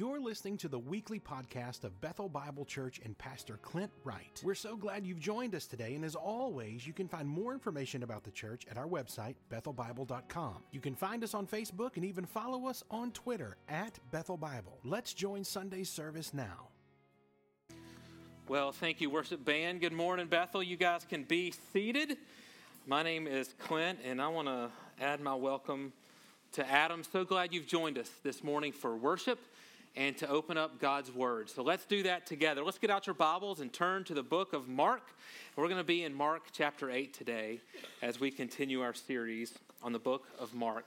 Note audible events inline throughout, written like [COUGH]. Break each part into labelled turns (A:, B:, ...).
A: You're listening to the weekly podcast of Bethel Bible Church and Pastor Clint Wright. We're so glad you've joined us today, and as always, you can find more information about the church at our website, bethelbible.com. You can find us on Facebook and even follow us on Twitter at Bethel Bible. Let's join Sunday's service now.
B: Well, thank you, worship band. Good morning, Bethel. You guys can be seated. My name is Clint, and I want to add my welcome to Adam. So glad you've joined us this morning for worship and to open up God's Word. So let's do that together. Let's get out your Bibles and turn to the book of Mark. We're going to be in Mark chapter 8 today as we continue our series on the book of Mark.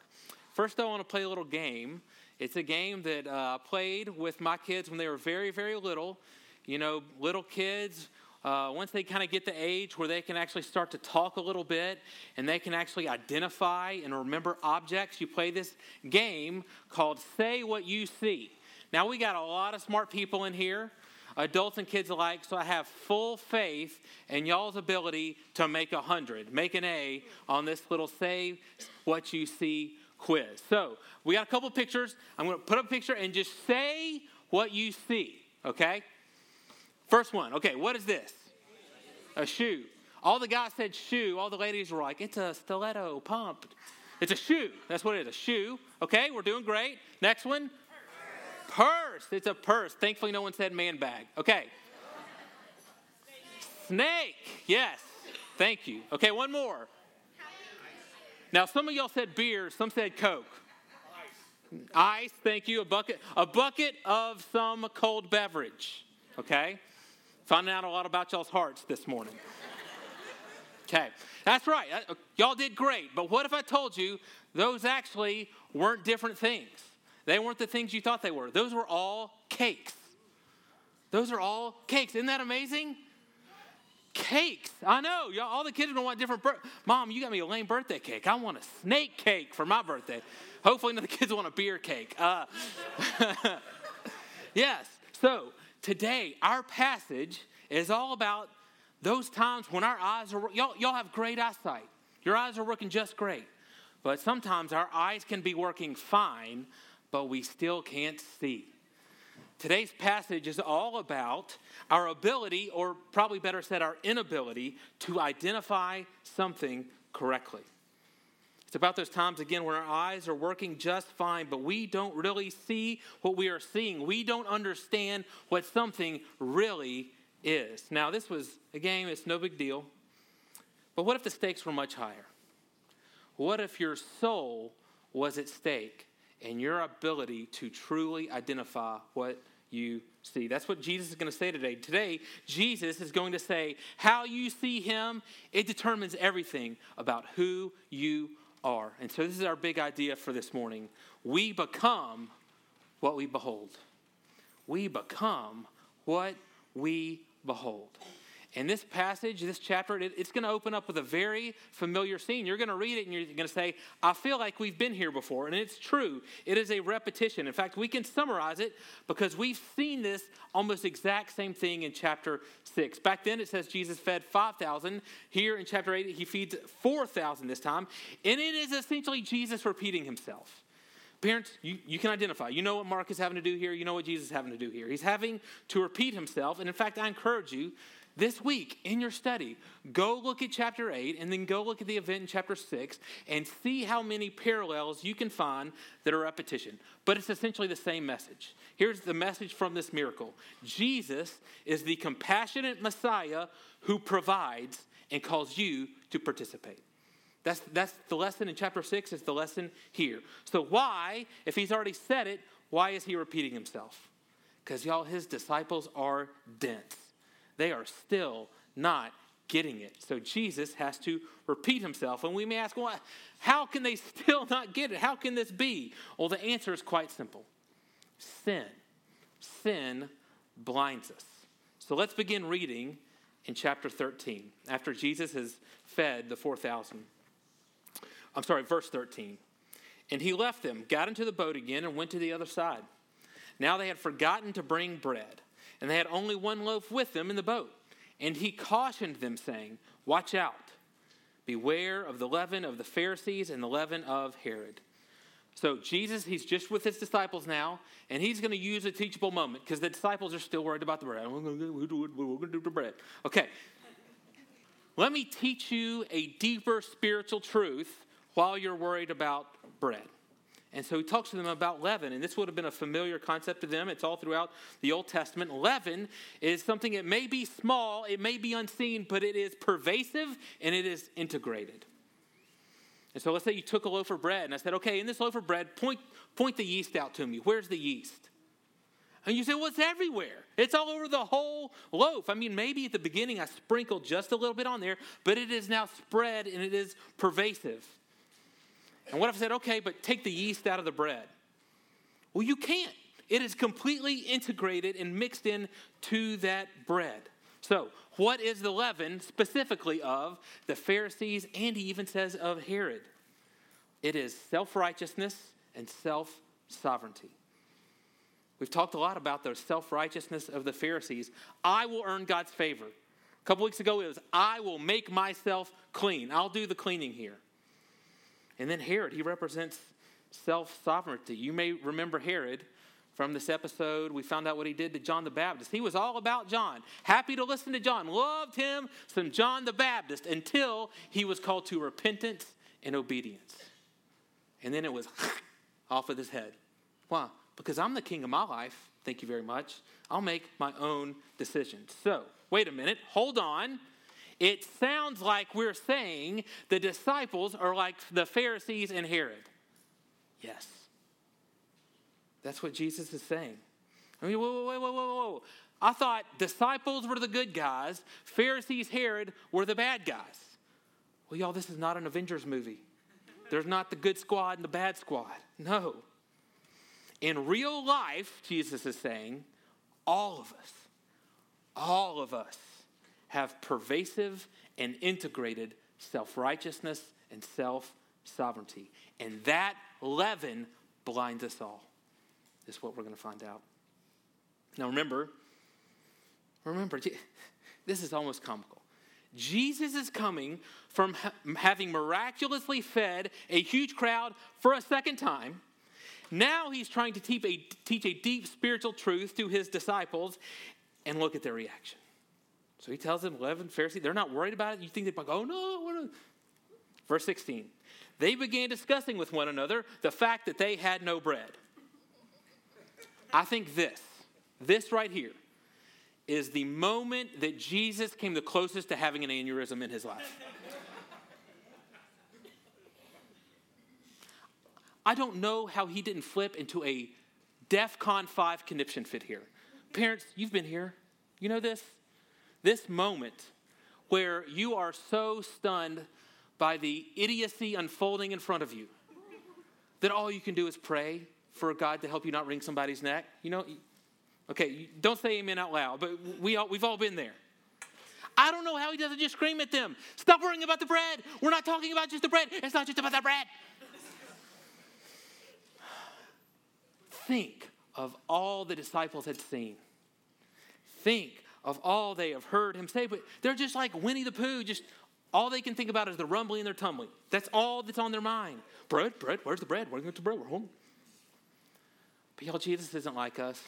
B: First, I want to play a little game. It's a game that uh, I played with my kids when they were very, very little. You know, little kids, uh, once they kind of get the age where they can actually start to talk a little bit and they can actually identify and remember objects, you play this game called Say What You See. Now, we got a lot of smart people in here, adults and kids alike, so I have full faith in y'all's ability to make a 100, make an A on this little Say What You See quiz. So, we got a couple pictures. I'm going to put up a picture and just say what you see, okay? First one, okay, what is this? A shoe. All the guys said shoe. All the ladies were like, it's a stiletto pump. It's a shoe. That's what it is, a shoe. Okay, we're doing great. Next one, Purse. It's a purse. Thankfully, no one said man bag. Okay. Snake. Yes. Thank you. Okay, one more. Now, some of y'all said beer, some said Coke. Ice. thank you. A bucket, a bucket of some cold beverage. Okay? Finding out a lot about y'all's hearts this morning. Okay, that's right. Uh, y'all did great. But what if I told you those actually weren't different things? They weren't the things you thought they were. Those were all cakes. Those are all cakes. Isn't that amazing? Cakes. I know. Y'all, all the kids are going to want different. Mom, you got me a lame birthday cake. I want a snake cake for my birthday. Hopefully, none of the kids want a beer cake. Uh, [LAUGHS] yes. So, today, our passage is all about those times when our eyes are, y'all, y'all have great eyesight. Your eyes are working just great. But sometimes our eyes can be working fine, but we still can't see. Today's passage is all about our ability, or probably better said, our inability to identify something correctly. It's about those times, again, when our eyes are working just fine, but we don't really see what we are seeing. We don't understand what something really is. Now, this was a game, it's no big deal. But what if the stakes were much higher? What if your soul was at stake and your ability to truly identify what you see. That's what Jesus is going to say today. Today, Jesus is going to say, How you see him, it determines everything about who you are. And so, this is our big idea for this morning. We become what we behold. We become what we behold. And this passage, this chapter, it, it's going to open up with a very familiar scene. You're going to read it and you're going to say, I feel like we've been here before. And it's true, it is a repetition. In fact, we can summarize it because we've seen this almost exact same thing in chapter 6. Back then, it says Jesus fed 5,000. Here in chapter 8, he feeds 4,000 this time. And it is essentially Jesus repeating himself. Parents, you, you can identify. You know what Mark is having to do here. You know what Jesus is having to do here. He's having to repeat himself. And in fact, I encourage you this week in your study, go look at chapter 8 and then go look at the event in chapter 6 and see how many parallels you can find that are repetition. But it's essentially the same message. Here's the message from this miracle Jesus is the compassionate Messiah who provides and calls you to participate. That's, that's the lesson in chapter 6, it's the lesson here. So, why, if he's already said it, why is he repeating himself? Because, y'all, his disciples are dense they are still not getting it. So Jesus has to repeat himself. And we may ask, well, how can they still not get it? How can this be? Well, the answer is quite simple sin. Sin blinds us. So let's begin reading in chapter 13 after Jesus has fed the 4,000. I'm sorry, verse 13. And he left them, got into the boat again, and went to the other side. Now they had forgotten to bring bread and they had only one loaf with them in the boat. And he cautioned them, saying, Watch out, beware of the leaven of the Pharisees and the leaven of Herod. So Jesus, he's just with his disciples now, and he's going to use a teachable moment because the disciples are still worried about the bread. We're going to do the bread. Okay. Let me teach you a deeper spiritual truth while you're worried about bread. And so he talks to them about leaven, and this would have been a familiar concept to them. It's all throughout the Old Testament. Leaven is something that may be small, it may be unseen, but it is pervasive and it is integrated. And so let's say you took a loaf of bread, and I said, okay, in this loaf of bread, point, point the yeast out to me. Where's the yeast? And you say, well, it's everywhere. It's all over the whole loaf. I mean, maybe at the beginning I sprinkled just a little bit on there, but it is now spread and it is pervasive. And what if I said, okay, but take the yeast out of the bread? Well, you can't. It is completely integrated and mixed in to that bread. So, what is the leaven specifically of the Pharisees and he even says of Herod? It is self righteousness and self sovereignty. We've talked a lot about the self righteousness of the Pharisees. I will earn God's favor. A couple weeks ago, it was, I will make myself clean. I'll do the cleaning here. And then Herod, he represents self sovereignty. You may remember Herod from this episode. We found out what he did to John the Baptist. He was all about John, happy to listen to John, loved him some John the Baptist until he was called to repentance and obedience. And then it was [LAUGHS] off with his head. Why? Because I'm the king of my life. Thank you very much. I'll make my own decisions. So, wait a minute, hold on. It sounds like we're saying the disciples are like the Pharisees and Herod. Yes. That's what Jesus is saying. I mean, whoa, whoa, whoa, whoa, whoa. I thought disciples were the good guys, Pharisees, Herod were the bad guys. Well, y'all, this is not an Avengers movie. There's not the good squad and the bad squad. No. In real life, Jesus is saying, all of us, all of us have pervasive and integrated self righteousness and self sovereignty. And that leaven blinds us all, is what we're going to find out. Now, remember, remember, this is almost comical. Jesus is coming from ha- having miraculously fed a huge crowd for a second time. Now he's trying to teach a, teach a deep spiritual truth to his disciples, and look at their reaction. So he tells them, 11 Pharisees, they're not worried about it. You think they're like, oh no. Verse 16. They began discussing with one another the fact that they had no bread. I think this, this right here, is the moment that Jesus came the closest to having an aneurysm in his life. I don't know how he didn't flip into a DEF CON 5 conniption fit here. Parents, you've been here. You know this? This moment where you are so stunned by the idiocy unfolding in front of you that all you can do is pray for God to help you not wring somebody's neck. You know, okay, don't say amen out loud, but we all, we've all been there. I don't know how he doesn't just scream at them. Stop worrying about the bread. We're not talking about just the bread. It's not just about the bread. Think of all the disciples had seen. Think of all they have heard him say, but they're just like Winnie the Pooh, just all they can think about is the rumbling and their tumbling. That's all that's on their mind. Bread, bread, where's the bread? Where's the bread? We're home. But y'all, Jesus isn't like us.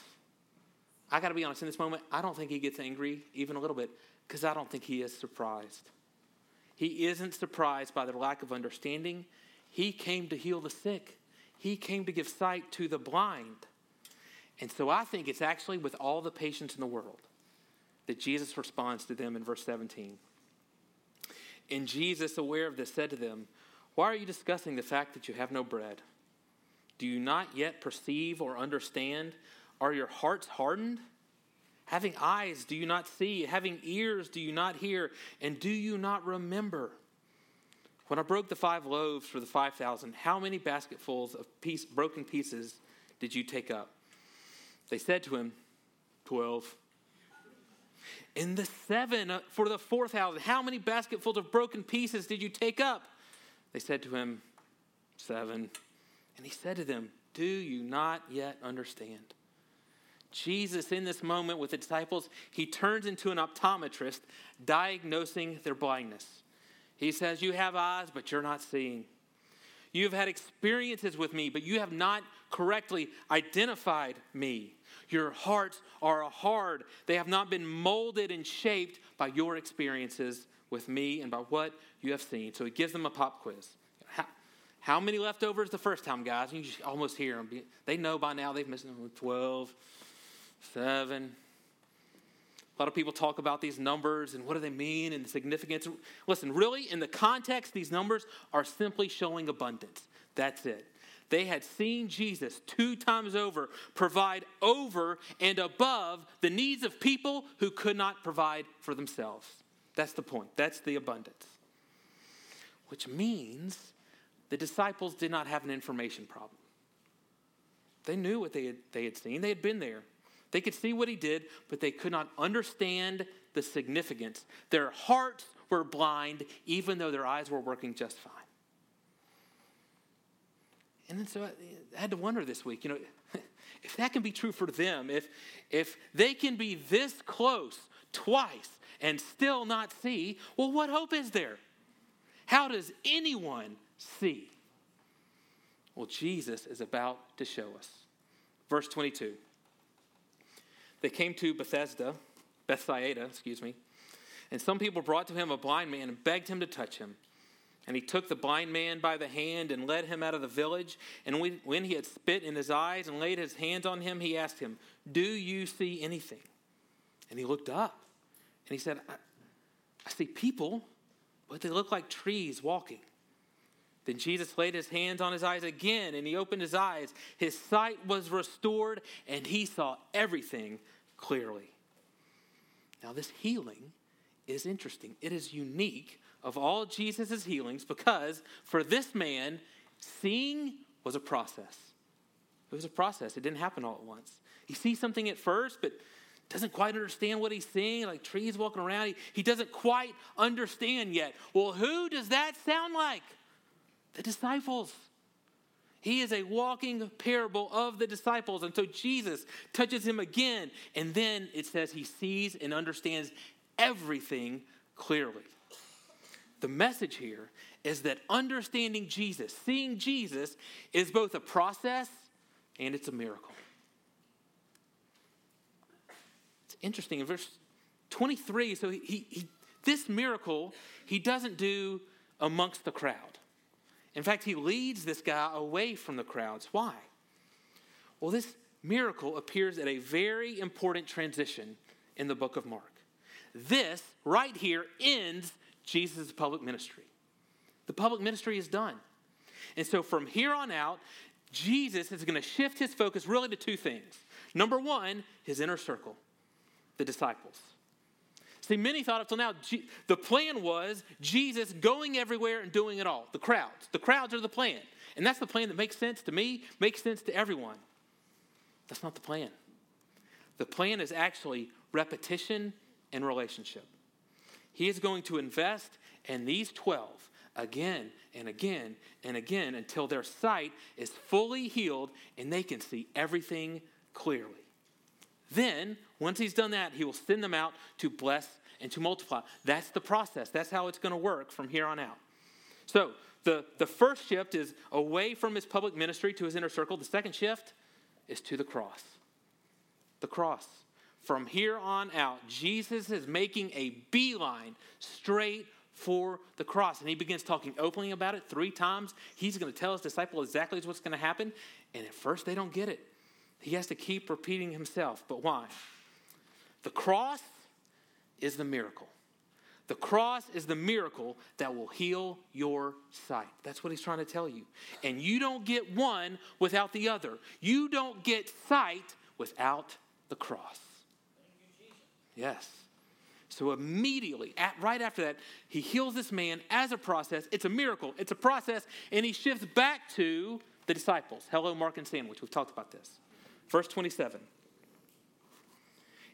B: I got to be honest, in this moment, I don't think he gets angry even a little bit because I don't think he is surprised. He isn't surprised by their lack of understanding. He came to heal the sick, he came to give sight to the blind. And so I think it's actually with all the patience in the world that Jesus responds to them in verse 17. And Jesus, aware of this, said to them, Why are you discussing the fact that you have no bread? Do you not yet perceive or understand? Are your hearts hardened? Having eyes, do you not see? Having ears, do you not hear? And do you not remember? When I broke the five loaves for the 5,000, how many basketfuls of piece, broken pieces did you take up? They said to him, 12. And the seven uh, for the fourth house, How many basketfuls of broken pieces did you take up? They said to him, Seven. And he said to them, Do you not yet understand? Jesus, in this moment with the disciples, he turns into an optometrist diagnosing their blindness. He says, You have eyes, but you're not seeing. You have had experiences with me, but you have not correctly identified me. Your hearts are hard. They have not been molded and shaped by your experiences with me and by what you have seen. So he gives them a pop quiz. How, how many leftovers the first time, guys? You almost hear them. They know by now they've missed 12, 7. A lot of people talk about these numbers and what do they mean and the significance. Listen, really, in the context, these numbers are simply showing abundance. That's it. They had seen Jesus two times over provide over and above the needs of people who could not provide for themselves. That's the point. That's the abundance. Which means the disciples did not have an information problem. They knew what they had, they had seen, they had been there. They could see what he did, but they could not understand the significance. Their hearts were blind, even though their eyes were working just fine. And then so I had to wonder this week, you know, [LAUGHS] if that can be true for them, if, if they can be this close twice and still not see, well, what hope is there? How does anyone see? Well, Jesus is about to show us. Verse 22. They came to Bethesda, Bethsaida, excuse me, and some people brought to him a blind man and begged him to touch him. And he took the blind man by the hand and led him out of the village. And when he had spit in his eyes and laid his hands on him, he asked him, Do you see anything? And he looked up and he said, I, I see people, but they look like trees walking. Then Jesus laid his hands on his eyes again, and he opened his eyes. His sight was restored, and he saw everything clearly. Now, this healing is interesting. It is unique of all Jesus' healings because for this man, seeing was a process. It was a process, it didn't happen all at once. He sees something at first, but doesn't quite understand what he's seeing, like trees walking around. He, he doesn't quite understand yet. Well, who does that sound like? The disciples. He is a walking parable of the disciples. And so Jesus touches him again. And then it says he sees and understands everything clearly. The message here is that understanding Jesus, seeing Jesus, is both a process and it's a miracle. It's interesting. In verse 23, so he, he, this miracle he doesn't do amongst the crowd. In fact, he leads this guy away from the crowds. Why? Well, this miracle appears at a very important transition in the book of Mark. This right here ends Jesus' public ministry. The public ministry is done. And so from here on out, Jesus is going to shift his focus really to two things. Number one, his inner circle, the disciples. See, many thought up till now, the plan was Jesus going everywhere and doing it all. The crowds. The crowds are the plan. And that's the plan that makes sense to me, makes sense to everyone. That's not the plan. The plan is actually repetition and relationship. He is going to invest in these 12 again and again and again until their sight is fully healed and they can see everything clearly. Then, once he's done that, he will send them out to bless and to multiply. That's the process. That's how it's going to work from here on out. So, the, the first shift is away from his public ministry to his inner circle. The second shift is to the cross. The cross. From here on out, Jesus is making a beeline straight for the cross. And he begins talking openly about it three times. He's going to tell his disciples exactly what's going to happen. And at first, they don't get it. He has to keep repeating himself. But why? The cross is the miracle. The cross is the miracle that will heal your sight. That's what he's trying to tell you. And you don't get one without the other. You don't get sight without the cross. Yes. So immediately, at, right after that, he heals this man as a process. It's a miracle. It's a process, and he shifts back to the disciples. Hello, Markan Sandwich. We've talked about this. Verse 27.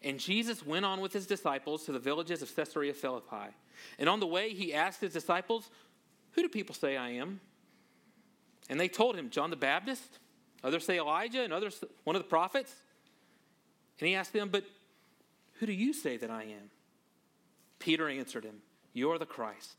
B: And Jesus went on with his disciples to the villages of Caesarea Philippi. And on the way, he asked his disciples, Who do people say I am? And they told him, John the Baptist. Others say Elijah, and others one of the prophets. And he asked them, But who do you say that I am? Peter answered him, You are the Christ.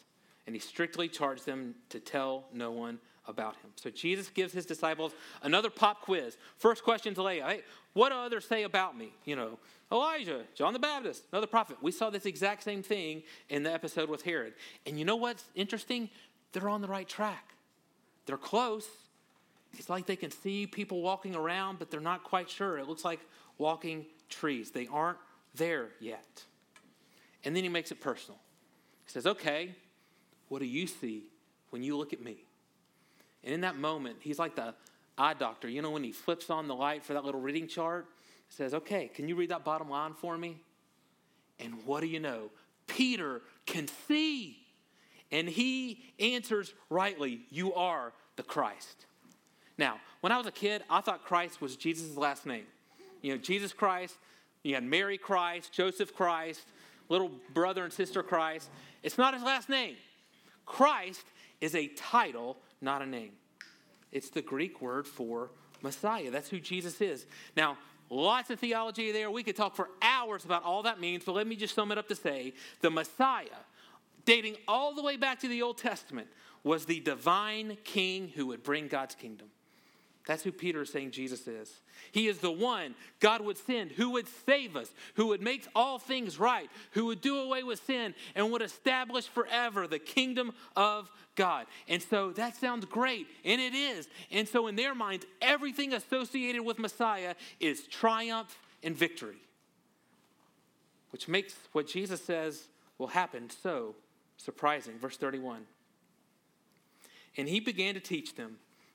B: And he strictly charged them to tell no one about him. So Jesus gives his disciples another pop quiz. First question to Leah, hey, what do others say about me? You know, Elijah, John the Baptist, another prophet. We saw this exact same thing in the episode with Herod. And you know what's interesting? They're on the right track. They're close. It's like they can see people walking around, but they're not quite sure. It looks like walking trees. They aren't there yet. And then he makes it personal. He says, Okay, what do you see when you look at me? And in that moment, he's like the eye doctor. You know, when he flips on the light for that little reading chart, says, Okay, can you read that bottom line for me? And what do you know? Peter can see. And he answers rightly, You are the Christ. Now, when I was a kid, I thought Christ was Jesus' last name. You know, Jesus Christ, you had Mary Christ, Joseph Christ, little brother and sister Christ. It's not his last name. Christ is a title, not a name. It's the Greek word for Messiah. That's who Jesus is. Now, lots of theology there. We could talk for hours about all that means, but let me just sum it up to say the Messiah, dating all the way back to the Old Testament, was the divine king who would bring God's kingdom. That's who Peter is saying Jesus is. He is the one God would send who would save us, who would make all things right, who would do away with sin and would establish forever the kingdom of God. And so that sounds great, and it is. And so in their minds, everything associated with Messiah is triumph and victory, which makes what Jesus says will happen so surprising. Verse 31. And he began to teach them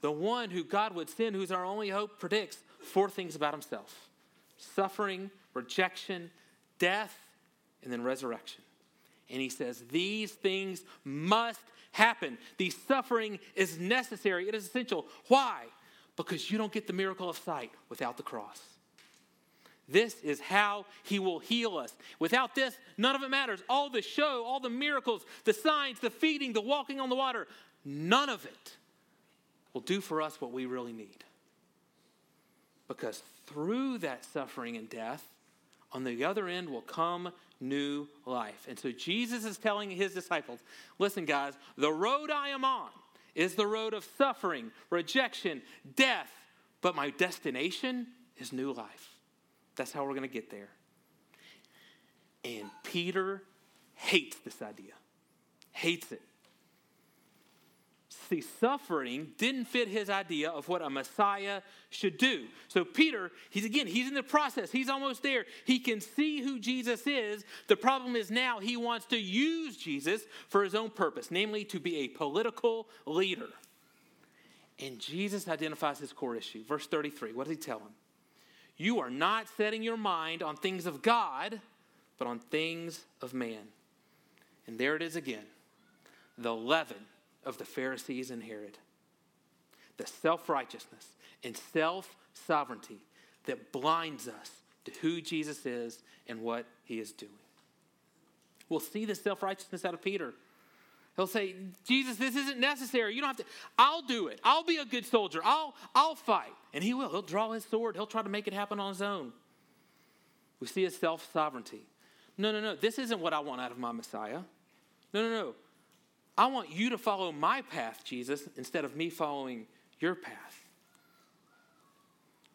B: the one who God would send, who's our only hope, predicts four things about himself suffering, rejection, death, and then resurrection. And he says, These things must happen. The suffering is necessary, it is essential. Why? Because you don't get the miracle of sight without the cross. This is how he will heal us. Without this, none of it matters. All the show, all the miracles, the signs, the feeding, the walking on the water, none of it will do for us what we really need. Because through that suffering and death, on the other end will come new life. And so Jesus is telling his disciples listen, guys, the road I am on is the road of suffering, rejection, death, but my destination is new life. That's how we're going to get there. And Peter hates this idea, hates it. See, suffering didn't fit his idea of what a Messiah should do. So, Peter, he's again, he's in the process. He's almost there. He can see who Jesus is. The problem is now he wants to use Jesus for his own purpose, namely to be a political leader. And Jesus identifies his core issue. Verse 33, what does he tell him? You are not setting your mind on things of God, but on things of man. And there it is again the leaven of the Pharisees and Herod. The self righteousness and self sovereignty that blinds us to who Jesus is and what he is doing. We'll see the self righteousness out of Peter. He'll say, Jesus, this isn't necessary. You don't have to. I'll do it. I'll be a good soldier. I'll, I'll fight. And he will. He'll draw his sword. He'll try to make it happen on his own. We see his self sovereignty. No, no, no. This isn't what I want out of my Messiah. No, no, no. I want you to follow my path, Jesus, instead of me following your path.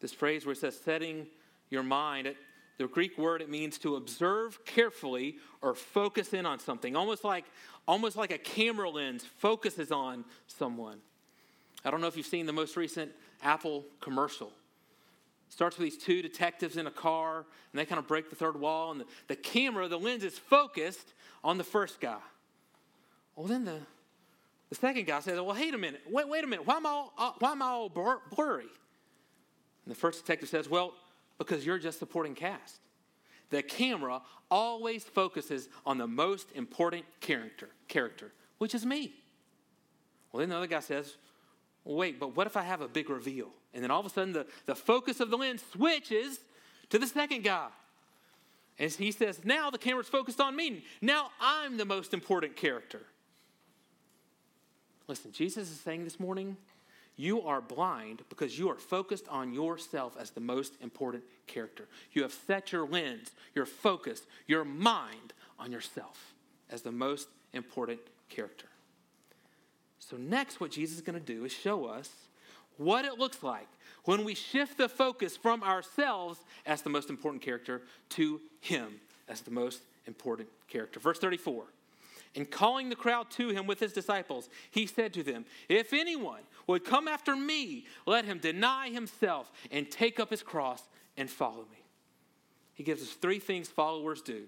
B: This phrase where it says setting your mind, it, the Greek word it means to observe carefully or focus in on something, almost like almost like a camera lens focuses on someone. I don't know if you've seen the most recent Apple commercial. It starts with these two detectives in a car, and they kind of break the third wall, and the, the camera, the lens is focused on the first guy. Well, then the, the second guy says, Well, wait a minute, wait, wait a minute, why am I all, uh, why am I all blurry? And the first detective says, Well, because you're just supporting cast. The camera always focuses on the most important character, character, which is me. Well, then the other guy says, Wait, but what if I have a big reveal And then all of a sudden, the, the focus of the lens switches to the second guy. And he says, Now the camera's focused on me. Now I'm the most important character. Listen, Jesus is saying this morning, you are blind because you are focused on yourself as the most important character. You have set your lens, your focus, your mind on yourself as the most important character. So, next, what Jesus is going to do is show us what it looks like when we shift the focus from ourselves as the most important character to Him as the most important character. Verse 34 and calling the crowd to him with his disciples, he said to them, If anyone would come after me, let him deny himself and take up his cross and follow me. He gives us three things followers do.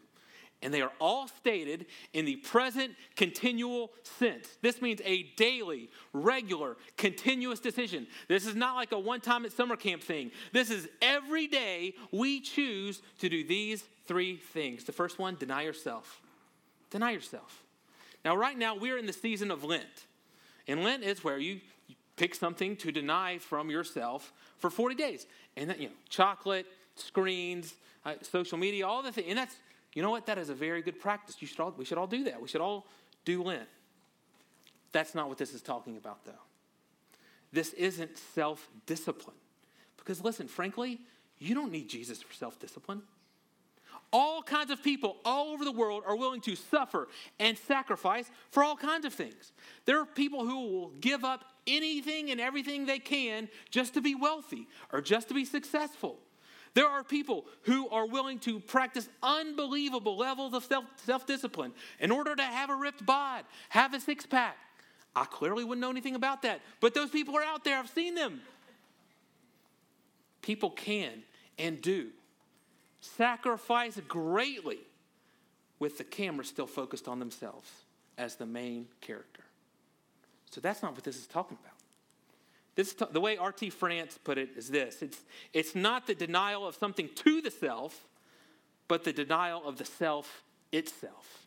B: And they are all stated in the present continual sense. This means a daily, regular, continuous decision. This is not like a one time at summer camp thing. This is every day we choose to do these three things. The first one, deny yourself. Deny yourself. Now, right now, we're in the season of Lent. And Lent is where you pick something to deny from yourself for 40 days. And that, you know, chocolate, screens, uh, social media, all the things. And that's, you know what? That is a very good practice. You should all, we should all do that. We should all do Lent. That's not what this is talking about, though. This isn't self discipline. Because listen, frankly, you don't need Jesus for self discipline. All kinds of people all over the world are willing to suffer and sacrifice for all kinds of things. There are people who will give up anything and everything they can just to be wealthy or just to be successful. There are people who are willing to practice unbelievable levels of self discipline in order to have a ripped bod, have a six pack. I clearly wouldn't know anything about that, but those people are out there. I've seen them. People can and do sacrifice greatly with the camera still focused on themselves as the main character. So that's not what this is talking about. This, the way R.T. France put it is this it's, it's not the denial of something to the self, but the denial of the self itself.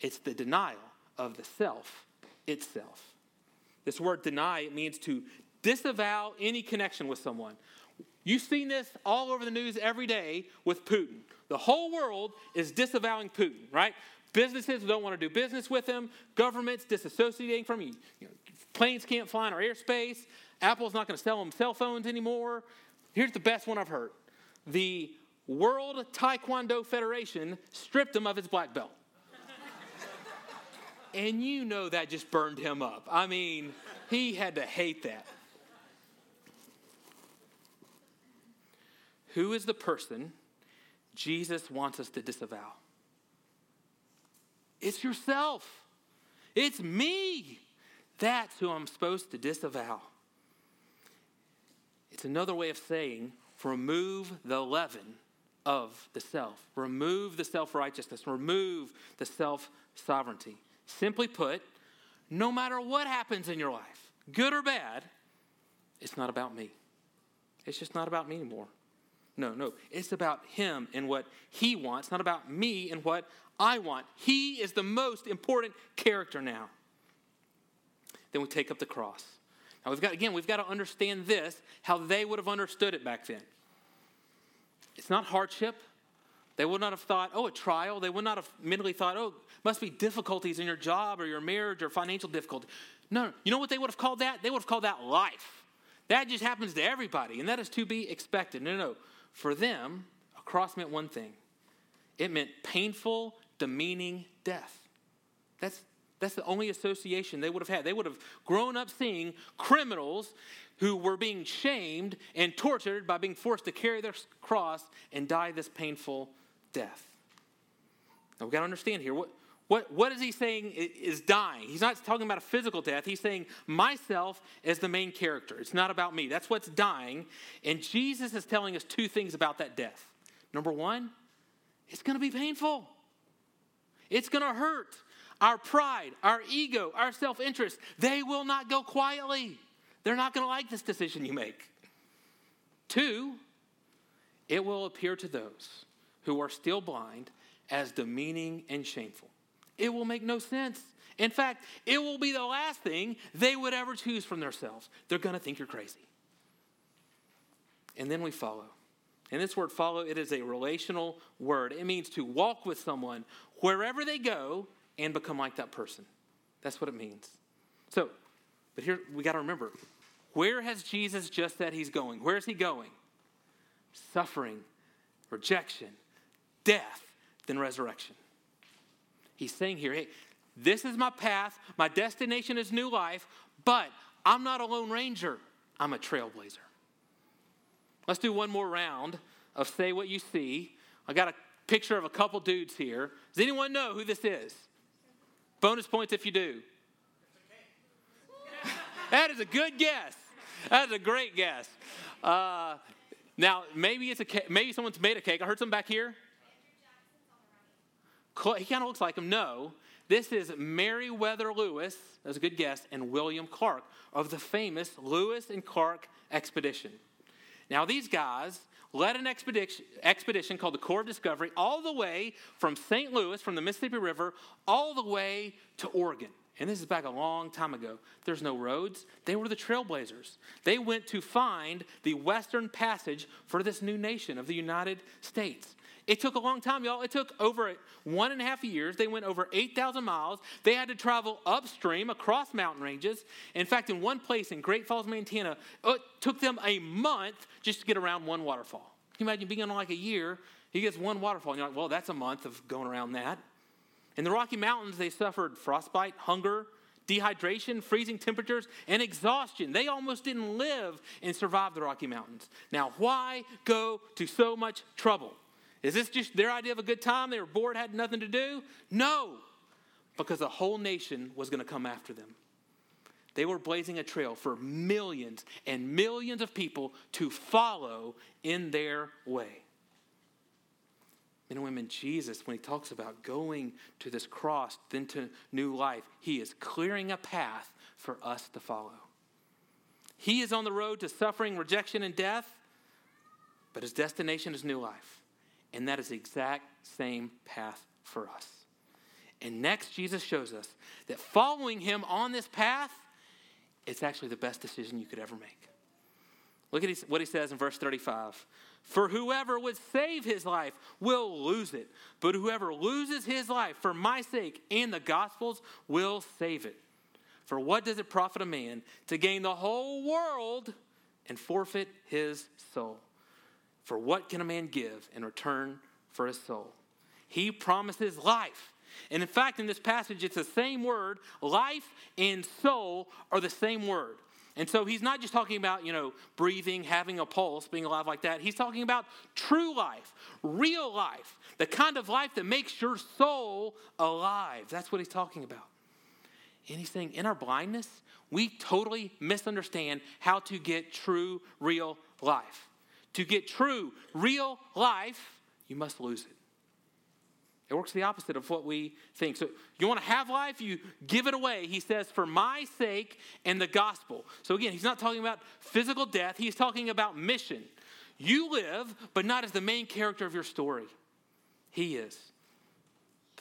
B: It's the denial of the self itself. This word deny means to disavow any connection with someone You've seen this all over the news every day with Putin. The whole world is disavowing Putin, right? Businesses don't want to do business with him. Governments disassociating from him. You know, planes can't fly in our airspace. Apple's not going to sell them cell phones anymore. Here's the best one I've heard the World Taekwondo Federation stripped him of his black belt. and you know that just burned him up. I mean, he had to hate that. Who is the person Jesus wants us to disavow? It's yourself. It's me. That's who I'm supposed to disavow. It's another way of saying remove the leaven of the self, remove the self righteousness, remove the self sovereignty. Simply put, no matter what happens in your life, good or bad, it's not about me. It's just not about me anymore. No, no. It's about him and what he wants, not about me and what I want. He is the most important character now. Then we take up the cross. Now we've got again, we've got to understand this, how they would have understood it back then. It's not hardship. They would not have thought, oh, a trial. They would not have mentally thought, oh, must be difficulties in your job or your marriage or financial difficulty. No, you know what they would have called that? They would have called that life. That just happens to everybody, and that is to be expected. No, no. For them, a cross meant one thing it meant painful, demeaning death. That's, that's the only association they would have had. They would have grown up seeing criminals who were being shamed and tortured by being forced to carry their cross and die this painful death. Now we've got to understand here what, what, what is he saying is dying? He's not talking about a physical death. He's saying myself is the main character. It's not about me. That's what's dying. And Jesus is telling us two things about that death. Number one, it's going to be painful, it's going to hurt. Our pride, our ego, our self interest, they will not go quietly. They're not going to like this decision you make. Two, it will appear to those who are still blind as demeaning and shameful. It will make no sense. In fact, it will be the last thing they would ever choose from themselves. They're going to think you're crazy. and then we follow. And this word follow, it is a relational word. It means to walk with someone wherever they go and become like that person. That's what it means. So, but here we got to remember where has Jesus just said he's going? Where is he going? Suffering, rejection, death, then resurrection. He's saying here, hey, this is my path. My destination is new life, but I'm not a lone ranger. I'm a trailblazer. Let's do one more round of say what you see. I got a picture of a couple dudes here. Does anyone know who this is? Bonus points if you do. [LAUGHS] that is a good guess. That is a great guess. Uh, now, maybe it's a maybe someone's made a cake. I heard some back here. He kind of looks like him. No, this is Meriwether Lewis. That's a good guess, and William Clark of the famous Lewis and Clark expedition. Now, these guys led an expedition, expedition called the Corps of Discovery all the way from St. Louis, from the Mississippi River, all the way to Oregon. And this is back a long time ago. There's no roads. They were the trailblazers. They went to find the Western Passage for this new nation of the United States. It took a long time, y'all. It took over one and a half years. They went over 8,000 miles. They had to travel upstream across mountain ranges. In fact, in one place in Great Falls, Montana, oh, it took them a month just to get around one waterfall. Can you imagine being on like a year? He gets one waterfall, and you're like, well, that's a month of going around that. In the Rocky Mountains, they suffered frostbite, hunger, dehydration, freezing temperatures, and exhaustion. They almost didn't live and survive the Rocky Mountains. Now, why go to so much trouble? Is this just their idea of a good time? They were bored, had nothing to do? No, because a whole nation was going to come after them. They were blazing a trail for millions and millions of people to follow in their way. Men and women, Jesus, when he talks about going to this cross, then to new life, he is clearing a path for us to follow. He is on the road to suffering, rejection, and death, but his destination is new life. And that is the exact same path for us. And next, Jesus shows us that following him on this path, it's actually the best decision you could ever make. Look at what he says in verse 35. For whoever would save his life will lose it, but whoever loses his life for my sake and the gospel's will save it. For what does it profit a man to gain the whole world and forfeit his soul? For what can a man give in return for his soul? He promises life. And in fact, in this passage, it's the same word. Life and soul are the same word. And so he's not just talking about, you know, breathing, having a pulse, being alive like that. He's talking about true life, real life, the kind of life that makes your soul alive. That's what he's talking about. And he's saying, in our blindness, we totally misunderstand how to get true, real life. To get true, real life, you must lose it. It works the opposite of what we think. So, you want to have life, you give it away. He says, for my sake and the gospel. So, again, he's not talking about physical death, he's talking about mission. You live, but not as the main character of your story. He is.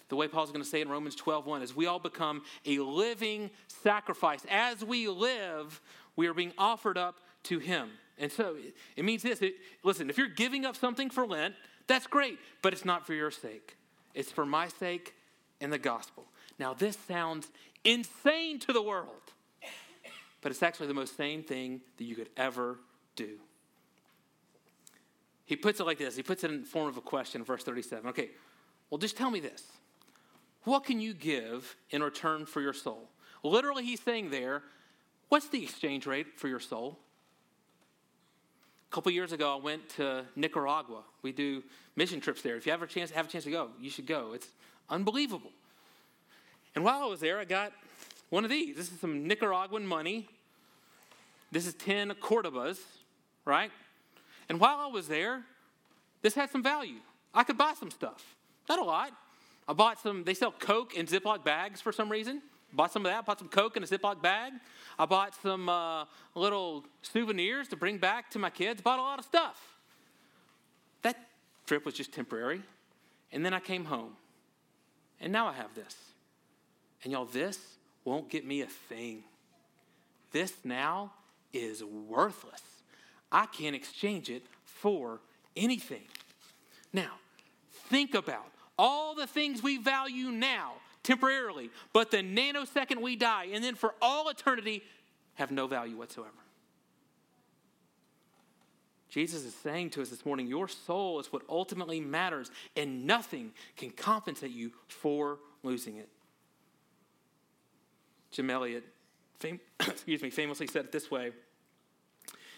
B: The way Paul's going to say in Romans 12 1 is we all become a living sacrifice. As we live, we are being offered up to Him. And so it means this it, listen, if you're giving up something for Lent, that's great, but it's not for your sake. It's for my sake and the gospel. Now, this sounds insane to the world, but it's actually the most sane thing that you could ever do. He puts it like this he puts it in the form of a question, verse 37. Okay, well, just tell me this. What can you give in return for your soul? Literally, he's saying there, what's the exchange rate for your soul? A couple years ago, I went to Nicaragua. We do mission trips there. If you have a chance, have a chance to go, you should go. It's unbelievable. And while I was there, I got one of these. This is some Nicaraguan money. This is 10 Cordobas, right? And while I was there, this had some value. I could buy some stuff. Not a lot. I bought some, they sell Coke in Ziploc bags for some reason. Bought some of that, bought some Coke in a Ziploc bag. I bought some uh, little souvenirs to bring back to my kids. Bought a lot of stuff. That trip was just temporary. And then I came home. And now I have this. And y'all, this won't get me a thing. This now is worthless. I can't exchange it for anything. Now, think about all the things we value now temporarily, but the nanosecond we die, and then for all eternity, have no value whatsoever. Jesus is saying to us this morning, Your soul is what ultimately matters, and nothing can compensate you for losing it. Jim Elliot, fam- [COUGHS] excuse me, famously said it this way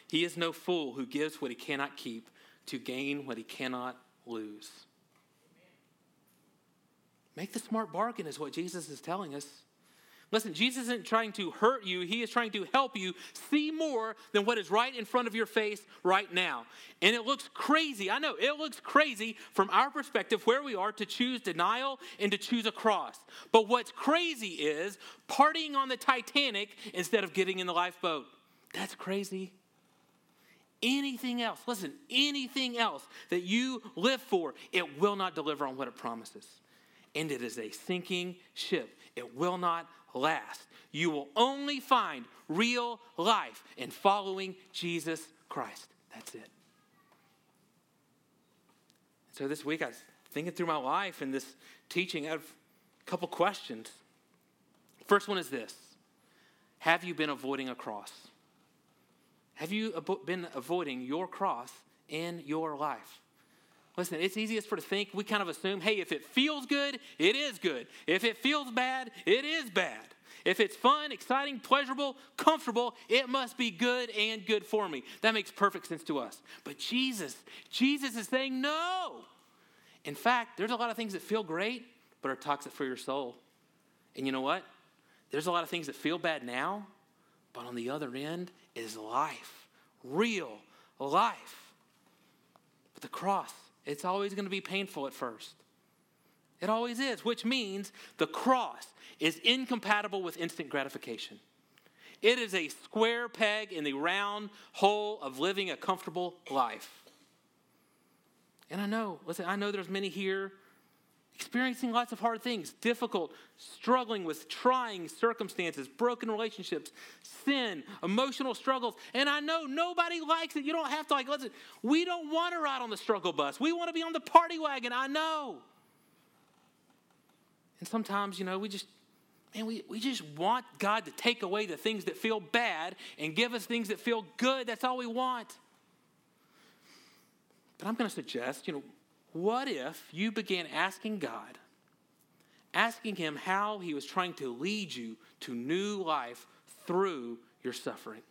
B: He is no fool who gives what he cannot keep to gain what he cannot lose. Make the smart bargain, is what Jesus is telling us. Listen, Jesus isn't trying to hurt you, He is trying to help you see more than what is right in front of your face right now. And it looks crazy. I know it looks crazy from our perspective where we are to choose denial and to choose a cross. But what's crazy is partying on the Titanic instead of getting in the lifeboat. That's crazy. Anything else, listen, anything else that you live for, it will not deliver on what it promises. And it is a sinking ship. It will not last. You will only find real life in following Jesus Christ. That's it. So this week I was thinking through my life and this teaching, I have a couple questions. First one is this Have you been avoiding a cross? Have you been avoiding your cross in your life? Listen, it's easiest for to think, we kind of assume, hey, if it feels good, it is good. If it feels bad, it is bad. If it's fun, exciting, pleasurable, comfortable, it must be good and good for me. That makes perfect sense to us. But Jesus, Jesus is saying no. In fact, there's a lot of things that feel great, but are toxic for your soul. And you know what? There's a lot of things that feel bad now, but on the other end is life, real life. But the cross, it's always going to be painful at first. It always is, which means the cross is incompatible with instant gratification. It is a square peg in the round hole of living a comfortable life. And I know, listen, I know there's many here experiencing lots of hard things, difficult, struggling with trying circumstances, broken relationships, sin, emotional struggles. And I know nobody likes it. You don't have to like, listen, we don't want to ride on the struggle bus. We want to be on the party wagon. I know. And sometimes, you know, we just, man, we, we just want God to take away the things that feel bad and give us things that feel good. That's all we want. But I'm going to suggest, you know, what if you began asking God, asking Him how He was trying to lead you to new life through your suffering?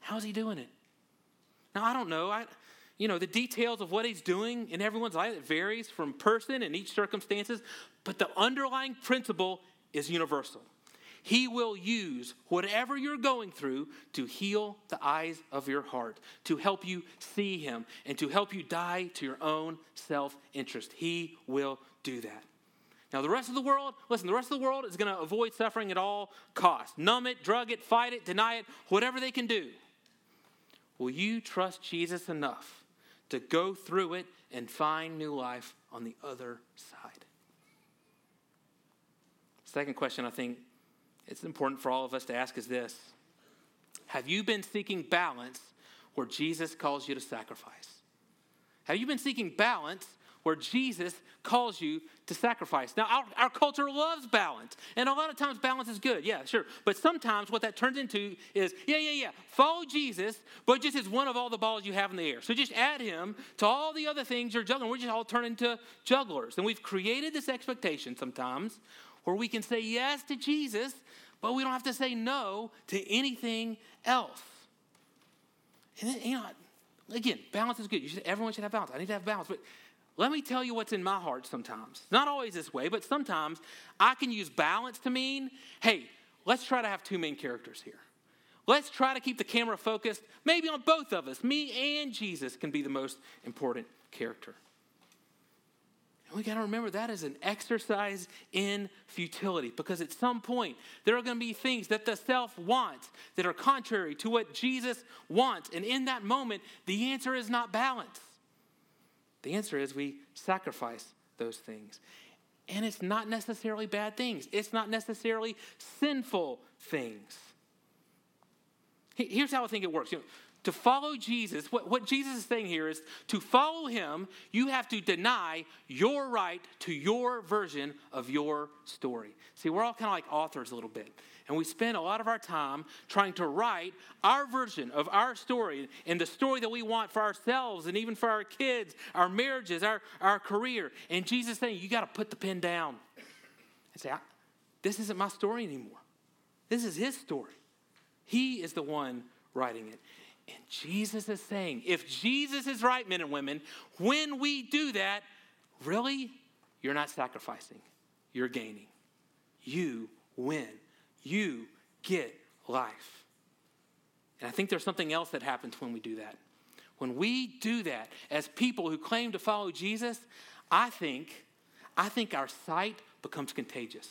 B: How's He doing it? Now, I don't know. I, you know, the details of what He's doing in everyone's life, it varies from person and each circumstances, but the underlying principle is universal. He will use whatever you're going through to heal the eyes of your heart, to help you see Him, and to help you die to your own self interest. He will do that. Now, the rest of the world, listen, the rest of the world is going to avoid suffering at all costs. Numb it, drug it, fight it, deny it, whatever they can do. Will you trust Jesus enough to go through it and find new life on the other side? Second question I think it's important for all of us to ask is this Have you been seeking balance where Jesus calls you to sacrifice? Have you been seeking balance where Jesus calls you to sacrifice. Now, our, our, culture loves balance, and a lot of times balance is good, yeah, sure. But sometimes what that turns into is, yeah, yeah, yeah, follow Jesus, but just as one of all the balls you have in the air. So just add him to all the other things you're juggling. We're just all turn into jugglers. And we've created this expectation sometimes where we can say yes to Jesus, but we don't have to say no to anything else. And then, you know, again, balance is good. Should, everyone should have balance. I need to have balance. But let me tell you what's in my heart sometimes. Not always this way, but sometimes I can use balance to mean, hey, let's try to have two main characters here. Let's try to keep the camera focused, maybe on both of us. Me and Jesus can be the most important character. And we got to remember that is an exercise in futility because at some point there are going to be things that the self wants that are contrary to what Jesus wants. And in that moment, the answer is not balance. The answer is we sacrifice those things. And it's not necessarily bad things, it's not necessarily sinful things. Here's how I think it works. You know, to follow Jesus, what, what Jesus is saying here is to follow him, you have to deny your right to your version of your story. See, we're all kind of like authors a little bit. And we spend a lot of our time trying to write our version of our story and the story that we want for ourselves and even for our kids, our marriages, our, our career. And Jesus is saying, you got to put the pen down and say, This isn't my story anymore. This is his story. He is the one writing it. And Jesus is saying, if Jesus is right, men and women, when we do that, really, you're not sacrificing, you're gaining. You win. You get life. And I think there's something else that happens when we do that. When we do that as people who claim to follow Jesus, I think, I think our sight becomes contagious.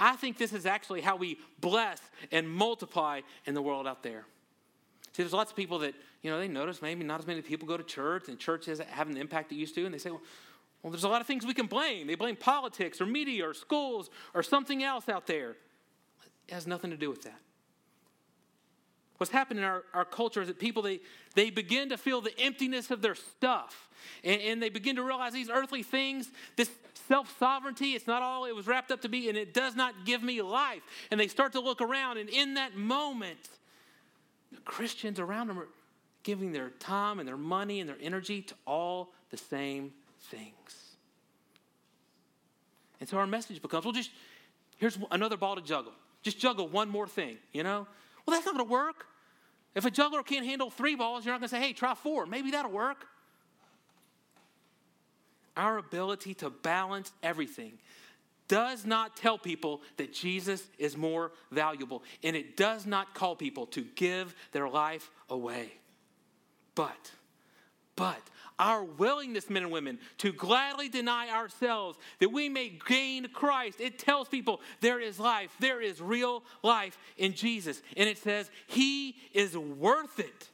B: I think this is actually how we bless and multiply in the world out there. See, there's lots of people that, you know, they notice maybe not as many people go to church and church isn't having the impact it used to, and they say, well, well, there's a lot of things we can blame. They blame politics or media or schools or something else out there. It has nothing to do with that. What's happened in our, our culture is that people, they, they begin to feel the emptiness of their stuff. And, and they begin to realize these earthly things, this self sovereignty, it's not all it was wrapped up to be, and it does not give me life. And they start to look around, and in that moment, the Christians around them are giving their time and their money and their energy to all the same things. And so our message becomes well, just here's another ball to juggle. Just juggle one more thing, you know? Well, that's not going to work. If a juggler can't handle three balls, you're not going to say, hey, try four. Maybe that'll work. Our ability to balance everything does not tell people that Jesus is more valuable, and it does not call people to give their life away. But, but, our willingness, men and women, to gladly deny ourselves that we may gain Christ. It tells people there is life, there is real life in Jesus. And it says, He is worth it.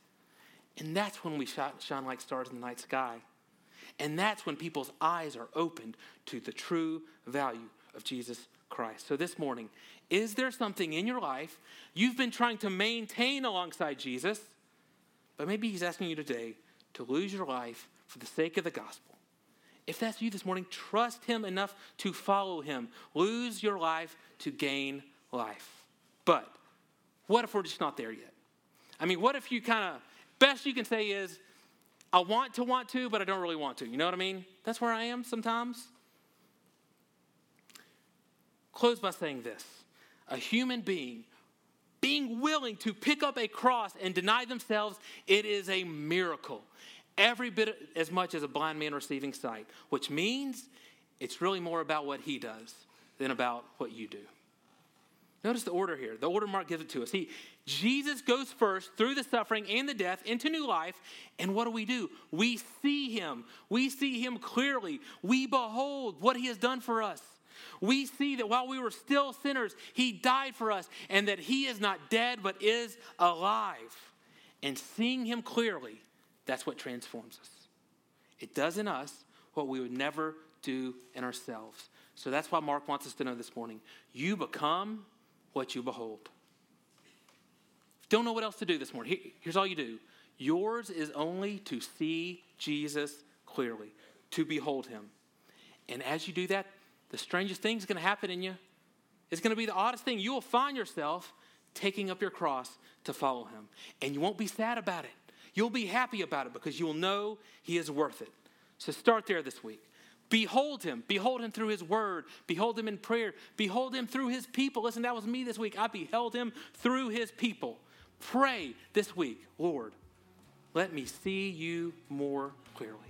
B: And that's when we shine like stars in the night sky. And that's when people's eyes are opened to the true value of Jesus Christ. So this morning, is there something in your life you've been trying to maintain alongside Jesus, but maybe He's asking you today to lose your life for the sake of the gospel? If that's you this morning, trust Him enough to follow Him. Lose your life to gain life. But what if we're just not there yet? I mean, what if you kind of, best you can say is, I want to want to, but I don't really want to. You know what I mean? That's where I am sometimes. Close by saying this a human being being willing to pick up a cross and deny themselves, it is a miracle. Every bit as much as a blind man receiving sight, which means it's really more about what he does than about what you do. Notice the order here. The order Mark gives it to us. He, Jesus goes first through the suffering and the death into new life. And what do we do? We see him. We see him clearly. We behold what he has done for us we see that while we were still sinners, He died for us and that He is not dead but is alive. And seeing Him clearly, that's what transforms us. It does in us what we would never do in ourselves. So that's why Mark wants us to know this morning you become what you behold. Don't know what else to do this morning. Here's all you do yours is only to see Jesus clearly, to behold Him. And as you do that, the strangest thing is going to happen in you. It's going to be the oddest thing. You will find yourself taking up your cross to follow him. And you won't be sad about it. You'll be happy about it because you will know he is worth it. So start there this week. Behold him. Behold him through his word. Behold him in prayer. Behold him through his people. Listen, that was me this week. I beheld him through his people. Pray this week, Lord, let me see you more clearly.